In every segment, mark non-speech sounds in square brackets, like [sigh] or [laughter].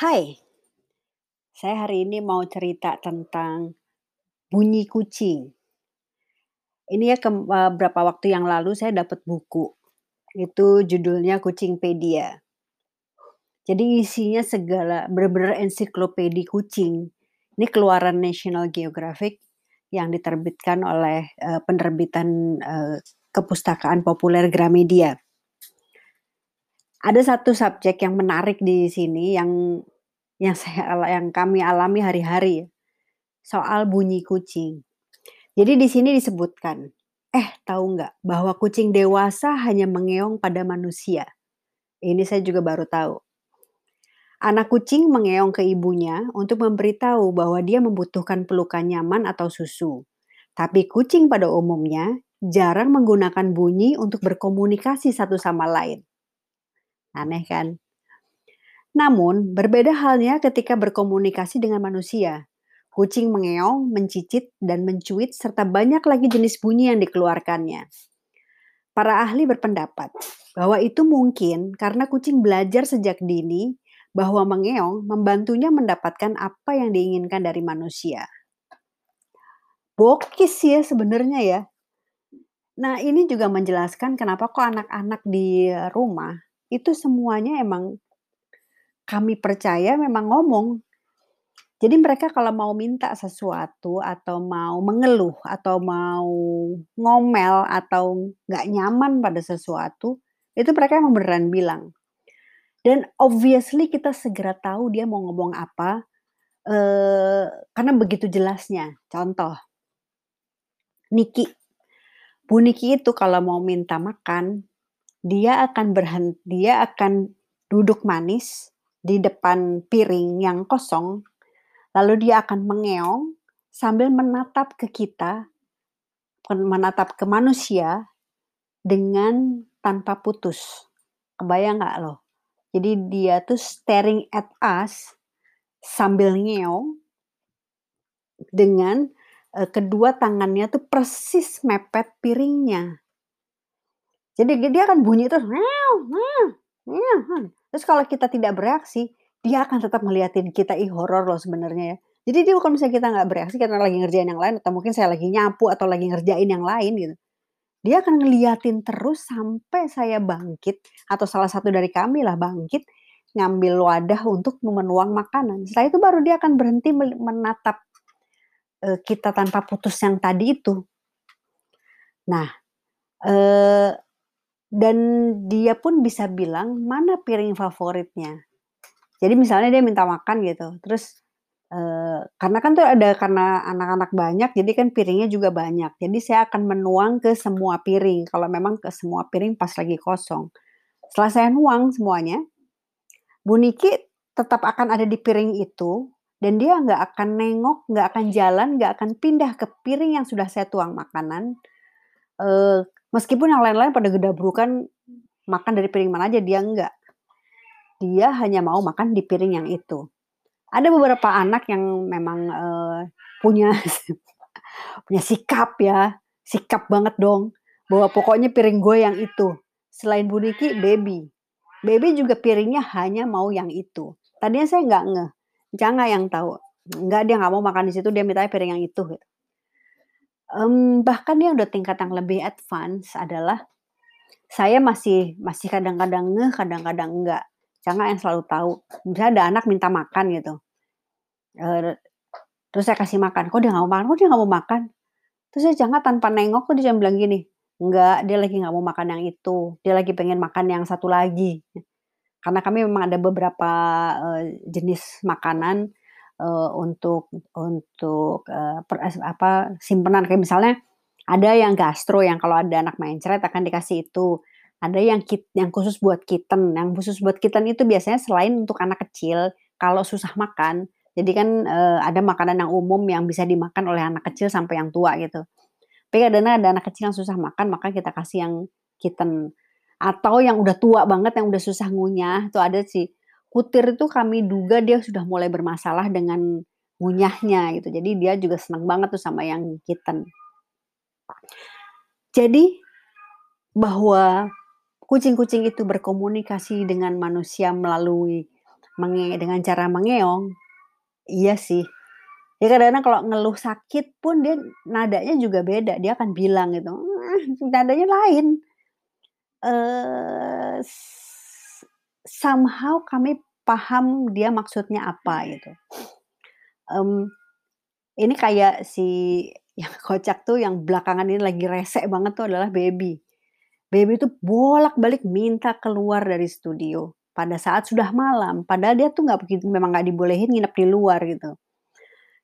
Hai, saya hari ini mau cerita tentang bunyi kucing. Ini ya beberapa waktu yang lalu saya dapat buku, itu judulnya Kucingpedia. Jadi isinya segala bener-bener ensiklopedi kucing. Ini keluaran National Geographic yang diterbitkan oleh, eee, penerbitan, eee, Kepustakaan Populer Gramedia. Ada satu subjek yang menarik di sini yang yang saya yang kami alami hari-hari soal bunyi kucing. Jadi di sini disebutkan, eh tahu nggak bahwa kucing dewasa hanya mengeong pada manusia? Ini saya juga baru tahu. Anak kucing mengeong ke ibunya untuk memberitahu bahwa dia membutuhkan pelukan nyaman atau susu. Tapi kucing pada umumnya jarang menggunakan bunyi untuk berkomunikasi satu sama lain. Aneh kan? Namun, berbeda halnya ketika berkomunikasi dengan manusia. Kucing mengeong, mencicit, dan mencuit serta banyak lagi jenis bunyi yang dikeluarkannya. Para ahli berpendapat bahwa itu mungkin karena kucing belajar sejak dini bahwa mengeong membantunya mendapatkan apa yang diinginkan dari manusia. Bokis ya sebenarnya ya. Nah, ini juga menjelaskan kenapa kok anak-anak di rumah itu semuanya emang kami percaya memang ngomong. Jadi mereka kalau mau minta sesuatu atau mau mengeluh atau mau ngomel atau nggak nyaman pada sesuatu, itu mereka emang beneran bilang. Dan obviously kita segera tahu dia mau ngomong apa, eee, karena begitu jelasnya. Contoh, Niki. Bu Niki itu kalau mau minta makan, dia akan berhen dia akan duduk manis di depan piring yang kosong, lalu dia akan mengeong sambil menatap ke kita, menatap ke manusia dengan tanpa putus. Kebayang nggak loh? Jadi dia tuh staring at us sambil ngeong dengan, eee, kedua tangannya tuh persis mepet piringnya. Jadi dia akan bunyi terus. Terus kalau kita tidak bereaksi, dia akan tetap ngeliatin kita. Ih, horor loh sebenarnya ya. Jadi dia kalau misalnya kita nggak bereaksi karena lagi ngerjain yang lain atau mungkin saya lagi nyapu atau lagi ngerjain yang lain gitu, dia akan ngeliatin terus sampai saya bangkit atau salah satu dari kami lah bangkit, ngambil wadah untuk menuang makanan. Setelah itu baru dia akan berhenti menatap, eee, kita tanpa putus yang tadi itu. Nah, eee, dan dia pun bisa bilang mana piring favoritnya. Jadi misalnya dia minta makan gitu, terus, eee, karena kan tuh ada karena anak-anak banyak, jadi kan piringnya juga banyak. Jadi saya akan menuang ke semua piring, kalau memang ke semua piring pas lagi kosong. Setelah saya nuang semuanya, Bu Niki tetap akan ada di piring itu, dan dia nggak akan nengok, nggak akan jalan, nggak akan pindah ke piring yang sudah saya tuang makanan, eee, meskipun yang lain-lain pada gedabrukan makan dari piring mana aja, dia enggak. Dia hanya mau makan di piring yang itu. Ada beberapa anak yang memang, eee, punya [laughs] punya sikap ya, sikap banget dong, bahwa pokoknya piring gue yang itu. Selain Bu Niki, Baby. Baby juga piringnya hanya mau yang itu. Tadinya saya nggak ngeh, Canga yang tahu, enggak dia nggak mau makan di situ, dia mintanya piring yang itu gitu. Mmm, bahkan yang udah tingkat yang lebih advance adalah, saya masih masih kadang-kadang ngeh, kadang-kadang enggak. Canga yang selalu tahu, misalnya ada anak minta makan gitu, eee, terus saya kasih makan, kok dia nggak mau makan kok dia nggak mau makan? Terus saya Canga tanpa nengok tuh dia bilang gini, "Enggak, dia lagi nggak mau makan yang itu, dia lagi pengen makan yang satu lagi." Karena kami memang ada beberapa, eee, jenis makanan, eee, untuk untuk, eee, per apa, simpenan kayak misalnya ada yang gastro yang kalau ada anak mencret akan dikasih itu. Ada yang kit yang khusus buat kitten, yang khusus buat kitten itu biasanya selain untuk anak kecil, kalau susah makan, jadi kan, eee, ada makanan yang umum yang bisa dimakan oleh anak kecil sampai yang tua gitu. Tapi kadang-kadang ada anak kecil yang susah makan, maka kita kasih yang kitten. Atau yang udah tua banget, yang udah susah ngunyah, itu ada sih. Kutir itu kami duga dia sudah mulai bermasalah dengan ngunyahnya gitu, jadi dia juga senang banget tuh sama yang kitten. Jadi, bahwa kucing-kucing itu berkomunikasi dengan manusia melalui menge dengan cara mengeong. Iya sih. Ya kadang-kadang kalau ngeluh sakit pun dia nadanya juga beda, dia akan bilang gitu, nadanya lain. Eee, somehow kami paham dia maksudnya apa gitu. Mmm, ini kayak si yang kocak tuh yang belakangan ini lagi rese banget tuh adalah Baby. Baby tuh bolak-balik minta keluar dari studio pada saat sudah malam, padahal dia tuh nggak begitu memang nggak dibolehin nginep di luar gitu.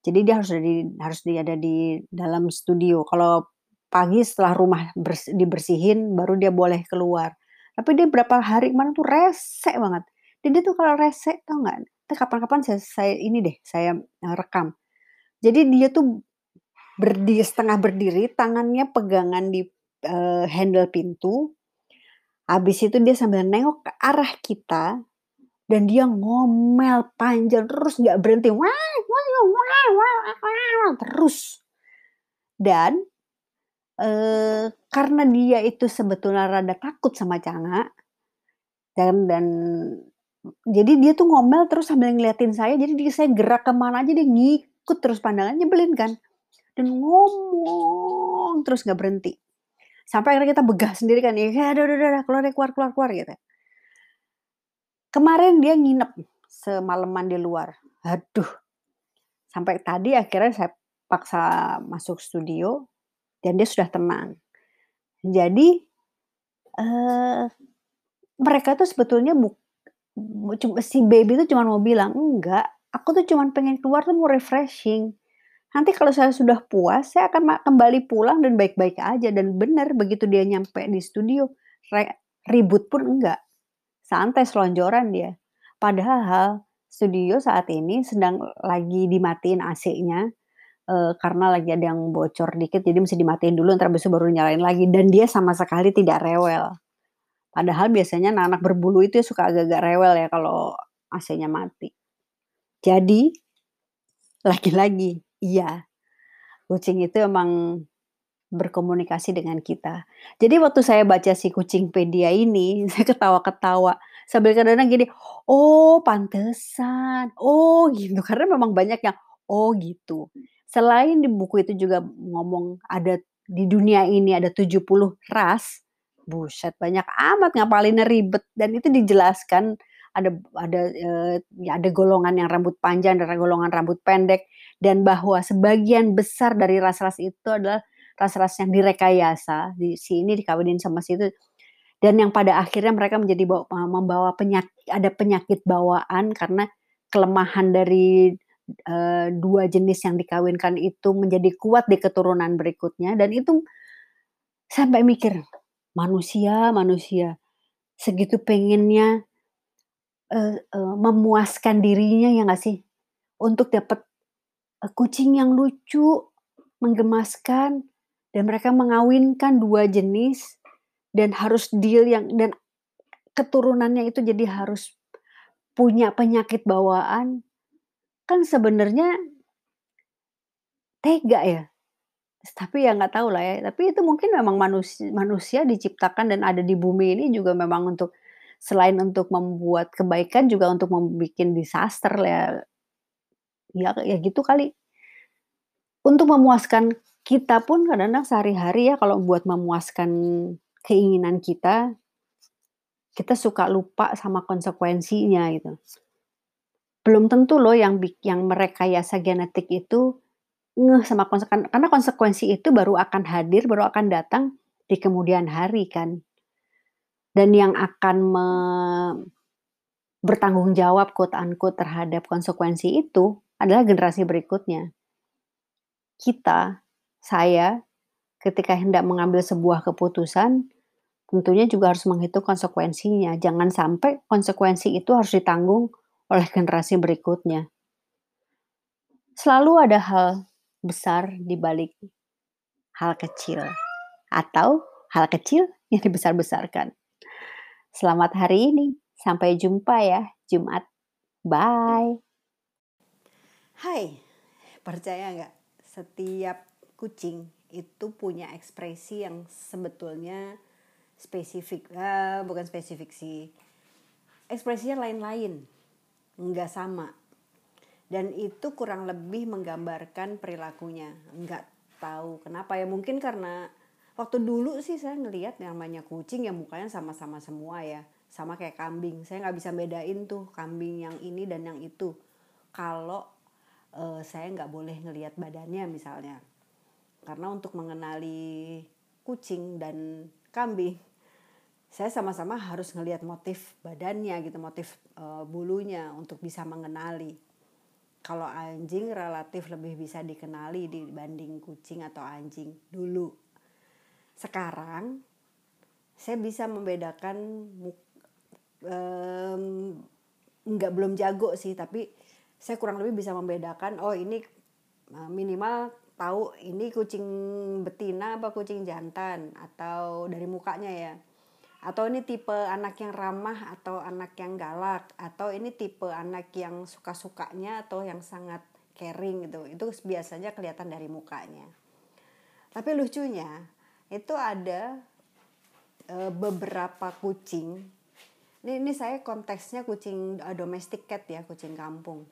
Jadi dia harus ada di harus dia ada di dalam studio. Kalau pagi setelah rumah bers dibersihin baru dia boleh keluar. Tapi dia berapa hari kemarin tuh rese banget. Dan dia tuh kalau rese tau nggak, kapan-kapan saya saya ini deh, saya, eee, rekam. Jadi dia tuh berdi setengah berdiri, tangannya pegangan di, eee, handle pintu. Habis itu dia sambil nengok ke arah kita dan dia ngomel panjang terus nggak berhenti, terus. Dan, eee, karena dia itu sebetulnya rada takut sama canga dan dan jadi dia tuh ngomel terus sambil ngeliatin saya, jadi dia saya gerak ke mana aja dia ngikut terus pandangannya, nyebelin kan. Dan ngomong terus nggak berhenti. Sampai akhirnya kita begah sendiri kan, ya udah udah udah keluar keluar keluar keluar gitu. Kemarin dia nginep semalaman di luar. Aduh, sampai tadi akhirnya saya paksa masuk studio dan dia sudah tenang. Jadi, eee, mereka tuh sebetulnya bu si Baby tuh cuman mau bilang, "Enggak, aku tuh cuman pengen keluar tuh mau refreshing. Nanti kalau saya sudah puas, saya akan kembali pulang dan baik-baik aja." Dan bener begitu dia nyampe di studio, ribut pun enggak. Santai selonjoran dia. Padahal studio saat ini sedang lagi dimatiin AC-nya, eee, karena lagi ada yang bocor dikit jadi mesti dimatiin dulu entar besok baru nyalain lagi dan dia sama sekali tidak rewel. Padahal biasanya anak-anak berbulu itu suka agak-agak rewel ya kalau AC-nya mati. Jadi, lagi-lagi, iya, kucing itu emang berkomunikasi dengan kita. Jadi waktu saya baca si Kucingpedia ini, [laughs] saya ketawa-ketawa sambil kadang-kadang gini, "Oh pantesan, oh gitu." Karena memang banyak yang, "Oh gitu." Selain di buku itu juga ngomong ada di dunia ini ada 70 ras, buset banyak amat ngapalinnya ribet. Dan itu dijelaskan ada ada, eee, ya ada golongan yang rambut panjang, ada golongan rambut pendek, dan bahwa sebagian besar dari ras-ras itu adalah ras-ras yang direkayasa, di si ini dikawinin sama si itu, dan yang pada akhirnya mereka menjadi membawa penyak ada penyakit bawaan karena kelemahan dari, eee, 2 jenis yang dikawinkan itu menjadi kuat di keturunan berikutnya dan itu sampai mikir, manusia manusia segitu pengennya, eee eee, memuaskan dirinya ya nggak sih? Untuk dapet, eee, kucing yang lucu, menggemaskan, dan mereka mengawinkan 2 jenis dan harus deal yang dan keturunannya itu jadi harus punya penyakit bawaan, kan sebenarnya tega ya. Tapi ya nggak tahu lah ya, tapi itu mungkin memang manusi manusia diciptakan dan ada di bumi ini juga memang untuk selain untuk membuat kebaikan juga untuk mem bikin disaster ya. Ya ya gitu kali. Untuk memuaskan kita pun kadang-kadang sehari-hari ya kalau buat memuaskan keinginan kita, kita suka lupa sama konsekuensinya gitu. Belum tentu loh yang bik yang merekayasa genetik itu ngeh sama konsekan karena konsekuensi itu baru akan hadir, baru akan datang di kemudian hari kan. Dan yang akan me bertanggung jawab quote unquote terhadap konsekuensi itu adalah generasi berikutnya. Kita, saya, ketika hendak mengambil sebuah keputusan, tentunya juga harus menghitung konsekuensinya. Jangan sampai konsekuensi itu harus ditanggung oleh generasi berikutnya. Selalu ada hal besar di balik hal kecil atau hal kecil yang dibesar-besarkan. Selamat hari ini, sampai jumpa ya Jumat. Bye. Hai, percaya nggak setiap kucing itu punya ekspresi yang sebetulnya spesifik, eee, bukan spesifik sih, ekspresinya lain-lain. Nggak sama. Dan itu kurang lebih menggambarkan perilakunya. Nggak tahu kenapa ya. Mungkin karena waktu dulu sih saya ngelihat yang namanya kucing ya mukanya sama-sama semua ya. Sama kayak kambing. Saya nggak bisa bedain tuh kambing yang ini dan yang itu. Kalau uh, saya nggak boleh ngelihat badannya misalnya. Karena untuk mengenali kucing dan kambing saya sama-sama harus ngelihat motif badannya gitu motif uh, bulunya untuk bisa mengenali. Kalau anjing relatif lebih bisa dikenali dibanding kucing atau anjing dulu. Sekarang saya bisa membedakan nggak belum jago sih tapi saya kurang lebih bisa membedakan oh ini eh, minimal tahu ini kucing betina apa kucing jantan atau dari mukanya ya atau ini tipe anak yang ramah atau anak yang galak atau ini tipe anak yang suka-sukanya atau yang sangat caring gitu. Itu biasanya kelihatan dari mukanya. Tapi lucunya itu ada e, beberapa kucing. Ini ini saya konteksnya kucing uh, domestic cat ya kucing kampung.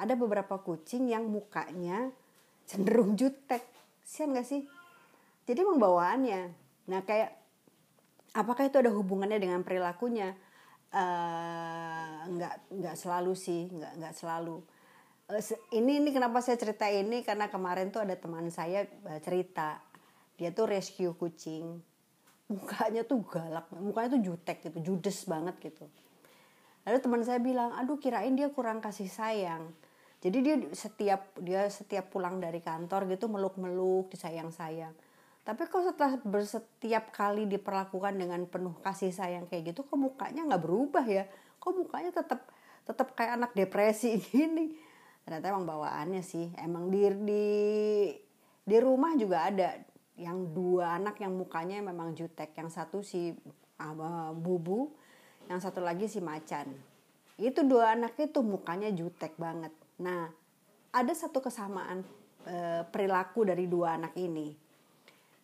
Ada beberapa kucing yang mukanya cenderung jutek. Sian gak sih? Jadi membawaannya nah kayak apakah itu ada hubungannya dengan perilakunya? Uh, nggak nggak selalu sih nggak nggak selalu. Uh, ini ini kenapa saya cerita ini? Karena kemarin tuh ada teman saya uh, cerita. Dia tuh rescue kucing. Mukanya tuh galak mukanya tuh jutek gitu judes banget gitu. Lalu teman saya bilang aduh kirain dia kurang kasih sayang. Jadi dia setiap dia setiap pulang dari kantor gitu meluk-meluk disayang-sayang tapi kok setelah setiap kali diperlakukan dengan penuh kasih sayang kayak gitu kok mukanya nggak berubah ya? Kok mukanya tetap tetap kayak anak depresi [laughs] gini? Ternyata emang bawaannya sih. Emang di di di rumah juga ada yang dua anak yang mukanya memang jutek. Yang satu si uh, bubu yang satu lagi si macan. Itu dua anak itu mukanya jutek banget. Nah, ada satu kesamaan e, perilaku dari dua anak ini.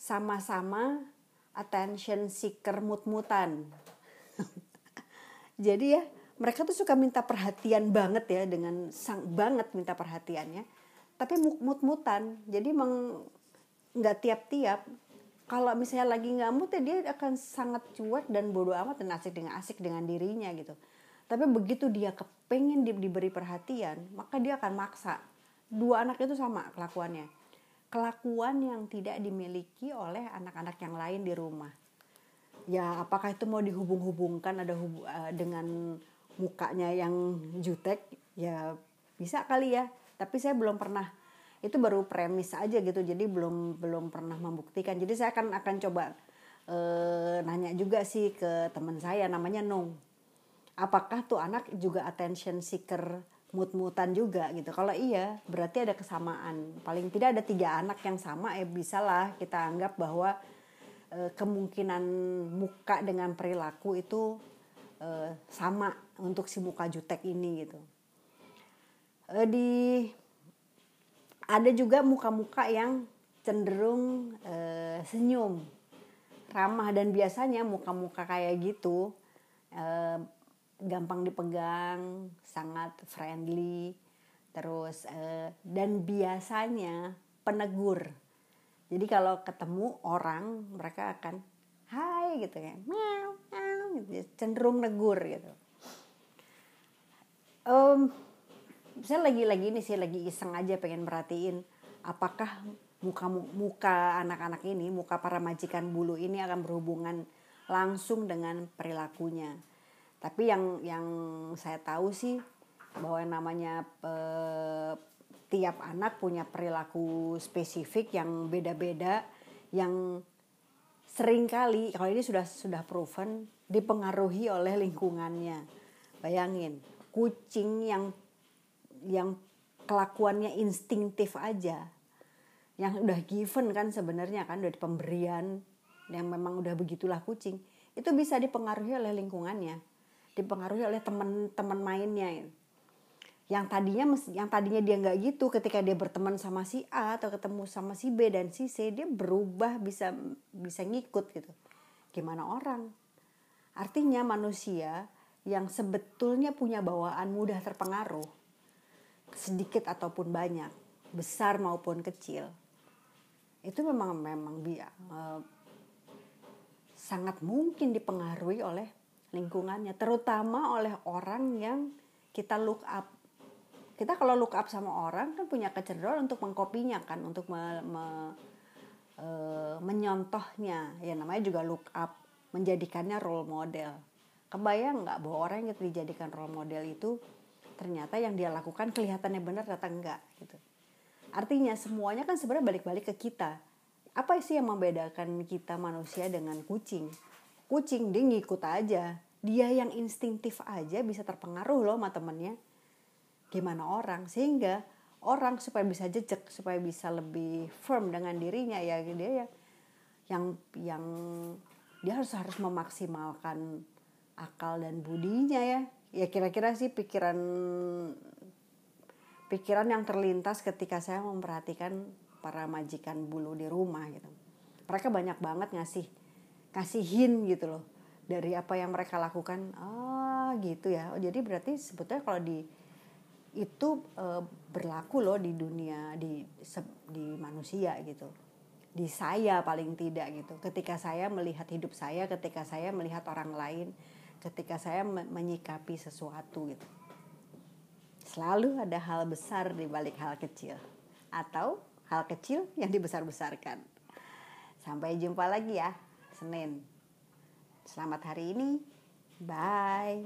Sama-sama attention seeker mut-mutan. [laughs] Jadi ya, mereka tuh suka minta perhatian banget ya dengan sang banget minta perhatiannya. Tapi mut-mutan. Jadi emang nggak tiap-tiap. Kalau misalnya lagi nggak mut ya dia akan sangat cuek dan bodoh amat dan asik dengan asik dengan dirinya gitu. Tapi begitu dia kepengen di, diberi perhatian, maka dia akan maksa. Dua anak itu sama kelakuannya. Kelakuan yang tidak dimiliki oleh anak-anak yang lain di rumah. Ya, apakah itu mau dihubung-hubungkan ada hub, uh, dengan mukanya yang jutek? Ya, bisa kali ya. Tapi saya belum pernah itu baru premis aja gitu jadi belum belum pernah membuktikan jadi saya akan akan coba e, nanya juga sih ke teman saya namanya Nung apakah tuh anak juga attention seeker mut-mutan juga gitu. Kalau iya, berarti ada kesamaan. Paling tidak ada tiga anak yang sama, ya bisa lah kita anggap bahwa e, kemungkinan muka dengan perilaku itu e, sama untuk si muka jutek ini gitu. E, di ada juga muka-muka yang cenderung e, senyum, ramah dan biasanya muka-muka kayak gitu e, gampang dipegang, sangat friendly, terus uh, dan biasanya penegur. Jadi kalau ketemu orang mereka akan hai gitu kan, meow, gitu, cenderung negur gitu. Um, saya lagi-lagi ini sih lagi iseng aja pengen merhatiin apakah muka muka anak-anak ini, muka para majikan bulu ini akan berhubungan langsung dengan perilakunya tapi yang yang saya tahu sih bahwa namanya tiap anak punya perilaku spesifik yang beda-beda yang sering kali kalau ini sudah sudah proven dipengaruhi oleh lingkungannya. Bayangin kucing yang yang kelakuannya instingtif aja. Yang udah given kan sebenarnya kan udah pemberian yang memang udah begitulah kucing. Itu bisa dipengaruhi oleh lingkungannya dipengaruhi oleh teman-teman mainnya yang tadinya yang tadinya dia nggak gitu ketika dia berteman sama si A atau ketemu sama si B dan si C dia berubah bisa bisa ngikut gitu. Gimana orang? Artinya manusia yang sebetulnya punya bawaan mudah terpengaruh, sedikit ataupun banyak, besar maupun kecil, itu memang memang uh, sangat mungkin dipengaruhi oleh lingkungannya, terutama oleh orang yang kita look up. Kita kalau look up sama orang kan punya kecenderungan untuk mengkopinya kan, untuk me, me, uh, menyontohnya. Ya namanya juga look up, menjadikannya role model kebayang nggak bahwa orang yang dijadikan role model itu ternyata yang dia lakukan kelihatannya benar ternyata enggak gitu artinya semuanya kan sebenarnya balik-balik ke kita apa sih yang membedakan kita manusia dengan kucing kucing dia ngikut aja. Dia yang instingtif aja bisa terpengaruh loh sama temennya. Gimana orang? Sehingga orang supaya bisa jejak supaya bisa lebih firm dengan dirinya ya dia ya yang yang dia harus harus memaksimalkan akal dan budinya ya. Ya kira-kira sih pikiran pikiran yang terlintas ketika saya memperhatikan para majikan bulu di rumah gitu. Mereka banyak banget ngasih kasih hint gitu loh dari apa yang mereka lakukan. Ah gitu ya. Oh, jadi berarti sebetulnya kalau di itu e, berlaku loh di dunia di di manusia gitu. Di saya paling tidak gitu. Ketika saya melihat hidup saya ketika saya melihat orang lain ketika saya menyikapi sesuatu gitu. Selalu ada hal besar di balik hal kecil atau hal kecil yang dibesar-besarkan. Sampai jumpa lagi ya Senin. Selamat hari ini. Bye.